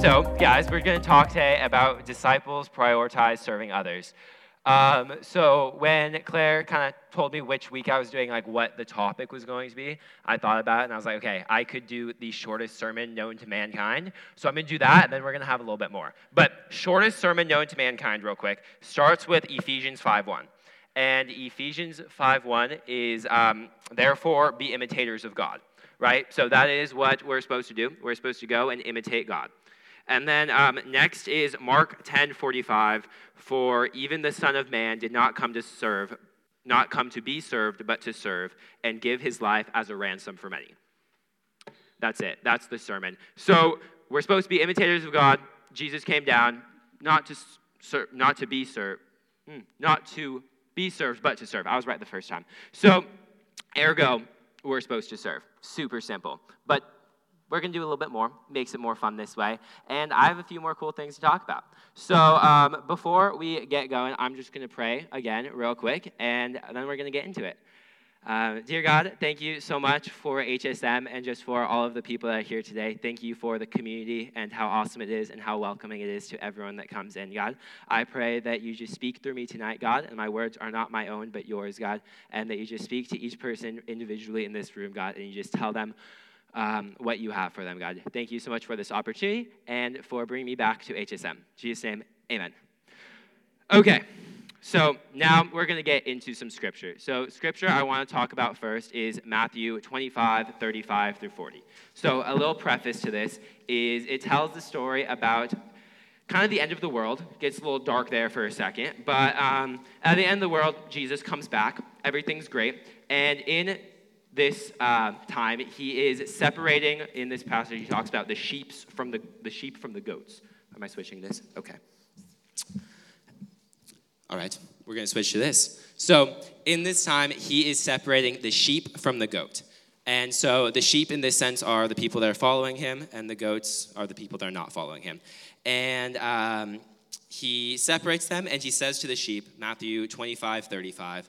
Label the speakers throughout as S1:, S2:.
S1: So, guys, we're going to talk today about disciples prioritize serving others. Um, so when Claire kind of told me which week I was doing, like what the topic was going to be, I thought about it and I was like, okay, I could do the shortest sermon known to mankind. So I'm going to do that and then we're going to have a little bit more. But shortest sermon known to mankind, real quick, starts with Ephesians 5.1. And Ephesians 5.1 is, um, therefore, be imitators of God, right? So that is what we're supposed to do. We're supposed to go and imitate God. And then um, next is Mark 10 45. For even the Son of Man did not come to serve, not come to be served, but to serve and give his life as a ransom for many. That's it. That's the sermon. So we're supposed to be imitators of God. Jesus came down not to serve, not to be served, hmm, not to be served, but to serve. I was right the first time. So, ergo, we're supposed to serve. Super simple. But we're going to do a little bit more, makes it more fun this way. And I have a few more cool things to talk about. So um, before we get going, I'm just going to pray again, real quick, and then we're going to get into it. Uh, dear God, thank you so much for HSM and just for all of the people that are here today. Thank you for the community and how awesome it is and how welcoming it is to everyone that comes in, God. I pray that you just speak through me tonight, God, and my words are not my own but yours, God, and that you just speak to each person individually in this room, God, and you just tell them um, what you have for them, God. Thank you so much for this opportunity and for bringing me back to HSM. In Jesus' name, amen. Okay, so now we're going to get into some scripture. So, scripture I want to talk about first is Matthew 25, 35 through 40. So, a little preface to this is it tells the story about kind of the end of the world. Gets a little dark there for a second, but um, at the end of the world, Jesus comes back. Everything's great. And in this uh, time, he is separating, in this passage, he talks about the, sheep from the, the sheep from the goats. Am I switching this? Okay. All right, we're going to switch to this. So, in this time, he is separating the sheep from the goat. And so, the sheep in this sense are the people that are following him, and the goats are the people that are not following him. And um, he separates them, and he says to the sheep, Matthew 25, 35,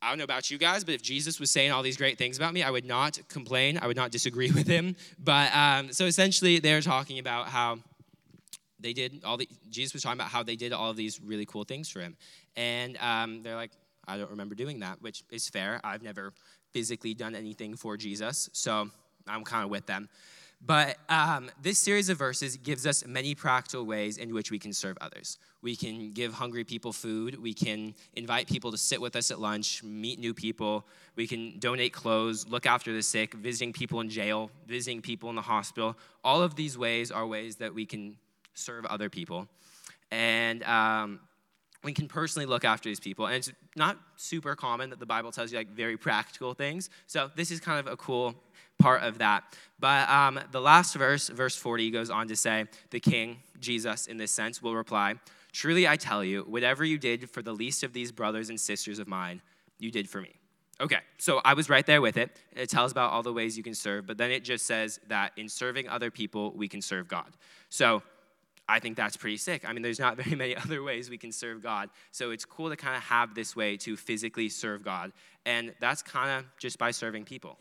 S1: I don't know about you guys, but if Jesus was saying all these great things about me, I would not complain. I would not disagree with him. But um, so essentially, they're talking about how they did all the, Jesus was talking about how they did all of these really cool things for him. And um, they're like, I don't remember doing that, which is fair. I've never physically done anything for Jesus, so I'm kind of with them. But um, this series of verses gives us many practical ways in which we can serve others. We can give hungry people food. We can invite people to sit with us at lunch, meet new people. We can donate clothes, look after the sick, visiting people in jail, visiting people in the hospital. All of these ways are ways that we can serve other people. And um, we can personally look after these people. And it's not super common that the Bible tells you like very practical things. So this is kind of a cool part of that. But um, the last verse, verse 40, goes on to say, The king, Jesus in this sense, will reply, Truly I tell you, whatever you did for the least of these brothers and sisters of mine, you did for me. Okay, so I was right there with it. It tells about all the ways you can serve, but then it just says that in serving other people, we can serve God. So I think that's pretty sick. I mean, there's not very many other ways we can serve God. So it's cool to kind of have this way to physically serve God. And that's kind of just by serving people.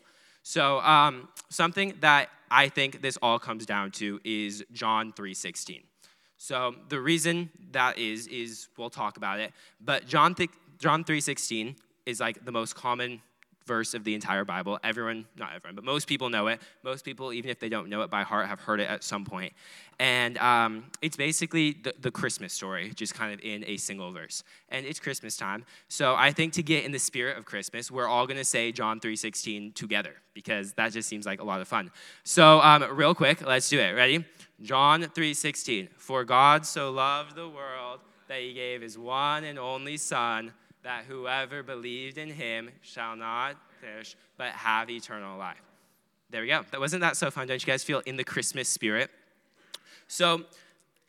S1: So um, something that I think this all comes down to is John 3:16. So the reason that is is we'll talk about it, but John th- John 3:16 is like the most common verse of the entire Bible. Everyone, not everyone, but most people know it. Most people, even if they don't know it by heart, have heard it at some point. And um, it's basically the, the, Christmas story, just kind of in a single verse. And it's Christmas time. So I think to get in the spirit of Christmas, we're all going to say John 3.16 together because that just seems like a lot of fun. So um, real quick, let's do it. Ready? John 3.16, For God so loved the world that he gave his one and only Son, that whoever believed in him shall not perish, but have eternal life. There we go. That wasn't that so fun? Don't you guys feel in the Christmas spirit? So,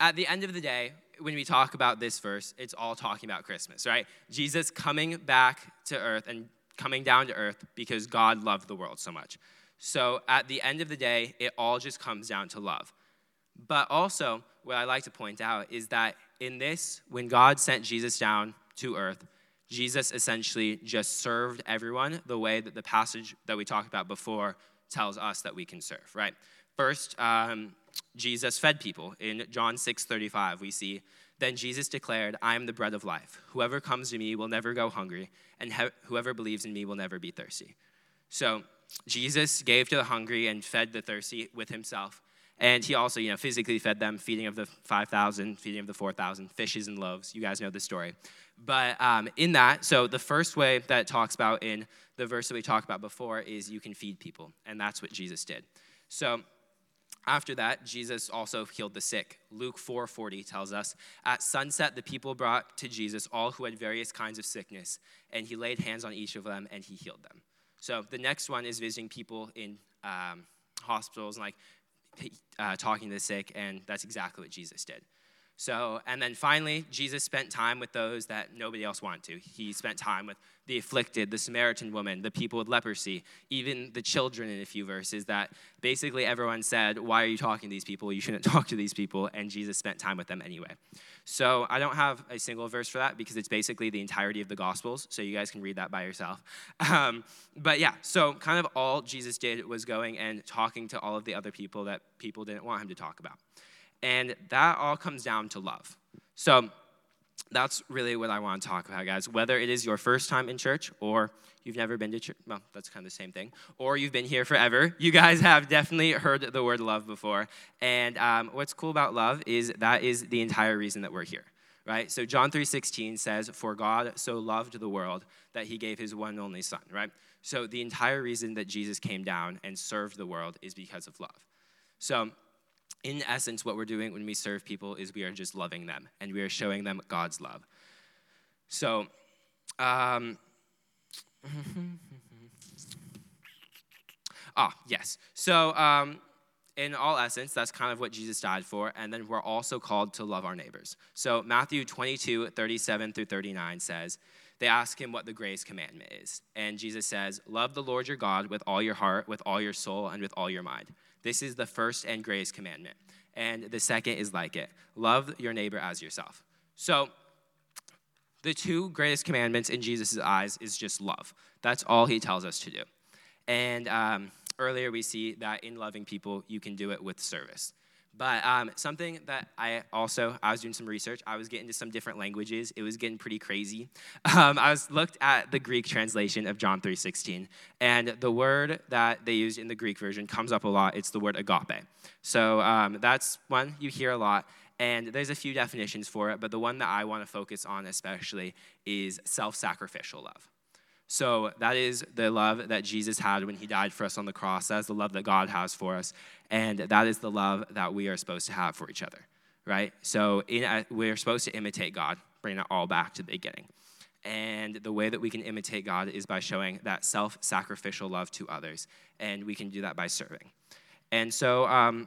S1: at the end of the day, when we talk about this verse, it's all talking about Christmas, right? Jesus coming back to earth and coming down to earth because God loved the world so much. So, at the end of the day, it all just comes down to love. But also, what I like to point out is that in this, when God sent Jesus down to earth, Jesus essentially just served everyone the way that the passage that we talked about before tells us that we can serve, right? First, um, Jesus fed people. In John 6 35, we see, Then Jesus declared, I am the bread of life. Whoever comes to me will never go hungry, and he- whoever believes in me will never be thirsty. So, Jesus gave to the hungry and fed the thirsty with himself. And he also, you know, physically fed them, feeding of the 5,000, feeding of the 4,000, fishes and loaves. You guys know the story. But um, in that, so the first way that talks about in the verse that we talked about before is you can feed people. And that's what Jesus did. So after that, Jesus also healed the sick. Luke 4:40 tells us, "At sunset the people brought to Jesus all who had various kinds of sickness, and he laid hands on each of them and he healed them." So the next one is visiting people in um, hospitals and like uh, talking to the sick, and that's exactly what Jesus did. So, and then finally, Jesus spent time with those that nobody else wanted to. He spent time with the afflicted, the Samaritan woman, the people with leprosy, even the children in a few verses that basically everyone said, Why are you talking to these people? You shouldn't talk to these people. And Jesus spent time with them anyway. So I don't have a single verse for that because it's basically the entirety of the Gospels. So you guys can read that by yourself. Um, but yeah, so kind of all Jesus did was going and talking to all of the other people that people didn't want him to talk about. And that all comes down to love. So that's really what I want to talk about, guys. Whether it is your first time in church or you've never been to church, well, that's kind of the same thing, or you've been here forever, you guys have definitely heard the word love before. And um, what's cool about love is that is the entire reason that we're here. Right? So John 3:16 says, "For God so loved the world that he gave his one and only son," right? So the entire reason that Jesus came down and served the world is because of love. So in essence, what we're doing when we serve people is we are just loving them and we are showing them God's love. So, um, ah, yes. So, um, in all essence, that's kind of what Jesus died for. And then we're also called to love our neighbors. So, Matthew 22, 37 through 39 says, they ask him what the greatest commandment is. And Jesus says, Love the Lord your God with all your heart, with all your soul, and with all your mind. This is the first and greatest commandment. And the second is like it love your neighbor as yourself. So, the two greatest commandments in Jesus' eyes is just love. That's all he tells us to do. And um, earlier we see that in loving people, you can do it with service. But um, something that I also, I was doing some research. I was getting to some different languages. It was getting pretty crazy. Um, I was looked at the Greek translation of John 3:16, and the word that they used in the Greek version comes up a lot. It's the word agape. So um, that's one you hear a lot. And there's a few definitions for it, but the one that I want to focus on especially is self sacrificial love. So that is the love that Jesus had when he died for us on the cross. That is the love that God has for us. And that is the love that we are supposed to have for each other, right? So in, uh, we're supposed to imitate God, bring it all back to the beginning. And the way that we can imitate God is by showing that self sacrificial love to others. And we can do that by serving. And so, um,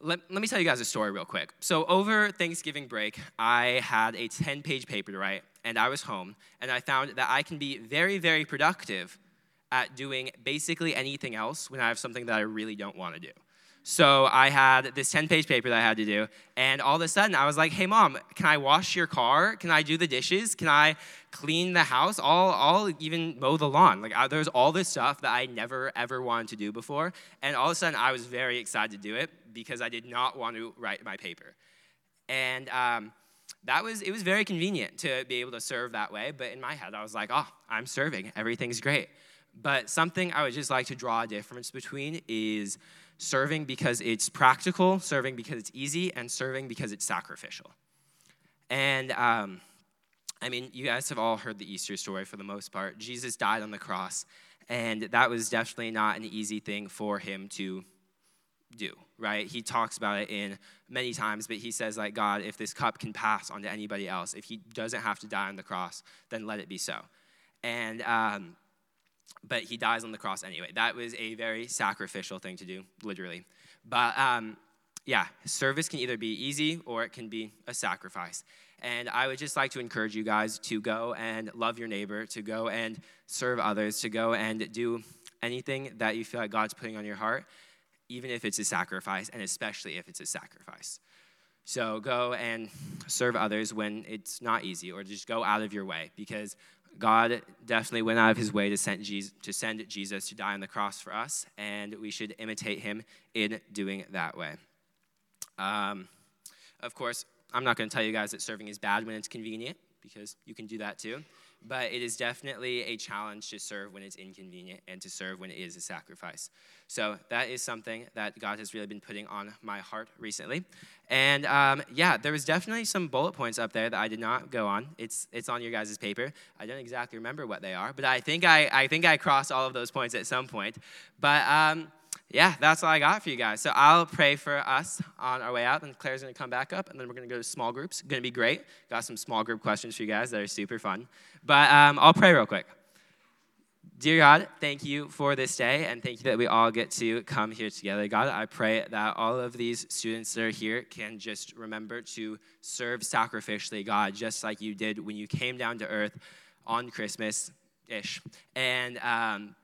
S1: let, let me tell you guys a story real quick. So, over Thanksgiving break, I had a 10 page paper to write and I was home, and I found that I can be very, very productive at doing basically anything else when I have something that I really don't want to do. So I had this 10 page paper that I had to do, and all of a sudden I was like, hey, mom, can I wash your car? Can I do the dishes? Can I clean the house? I'll, I'll even mow the lawn. Like, there's all this stuff that I never, ever wanted to do before. And all of a sudden I was very excited to do it because I did not want to write my paper. And um, that was it was very convenient to be able to serve that way. But in my head, I was like, oh, I'm serving. Everything's great. But something I would just like to draw a difference between is serving because it's practical, serving because it's easy, and serving because it's sacrificial. And um, I mean, you guys have all heard the Easter story for the most part. Jesus died on the cross, and that was definitely not an easy thing for him to do, right? He talks about it in many times, but he says, like, God, if this cup can pass on to anybody else, if he doesn't have to die on the cross, then let it be so. And, um, but he dies on the cross anyway. That was a very sacrificial thing to do, literally. But um, yeah, service can either be easy or it can be a sacrifice. And I would just like to encourage you guys to go and love your neighbor, to go and serve others, to go and do anything that you feel like God's putting on your heart even if it's a sacrifice, and especially if it's a sacrifice. So go and serve others when it's not easy, or just go out of your way, because God definitely went out of his way to send, Jesus, to send Jesus to die on the cross for us, and we should imitate him in doing that way. Um, of course, I'm not going to tell you guys that serving is bad when it's convenient, because you can do that too but it is definitely a challenge to serve when it's inconvenient and to serve when it is a sacrifice. So that is something that God has really been putting on my heart recently. And um, yeah, there was definitely some bullet points up there that I did not go on. It's it's on your guys' paper. I don't exactly remember what they are, but I think I I think I crossed all of those points at some point. But um, yeah, that's all I got for you guys. So I'll pray for us on our way out, and Claire's gonna come back up, and then we're gonna go to small groups. Gonna be great. Got some small group questions for you guys that are super fun. But um, I'll pray real quick. Dear God, thank you for this day, and thank you that we all get to come here together. God, I pray that all of these students that are here can just remember to serve sacrificially, God, just like you did when you came down to earth on Christmas ish. And um,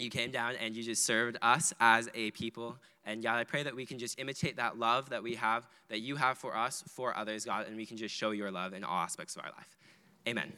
S1: you came down and you just served us as a people. And God, I pray that we can just imitate that love that we have, that you have for us, for others, God, and we can just show your love in all aspects of our life. Amen.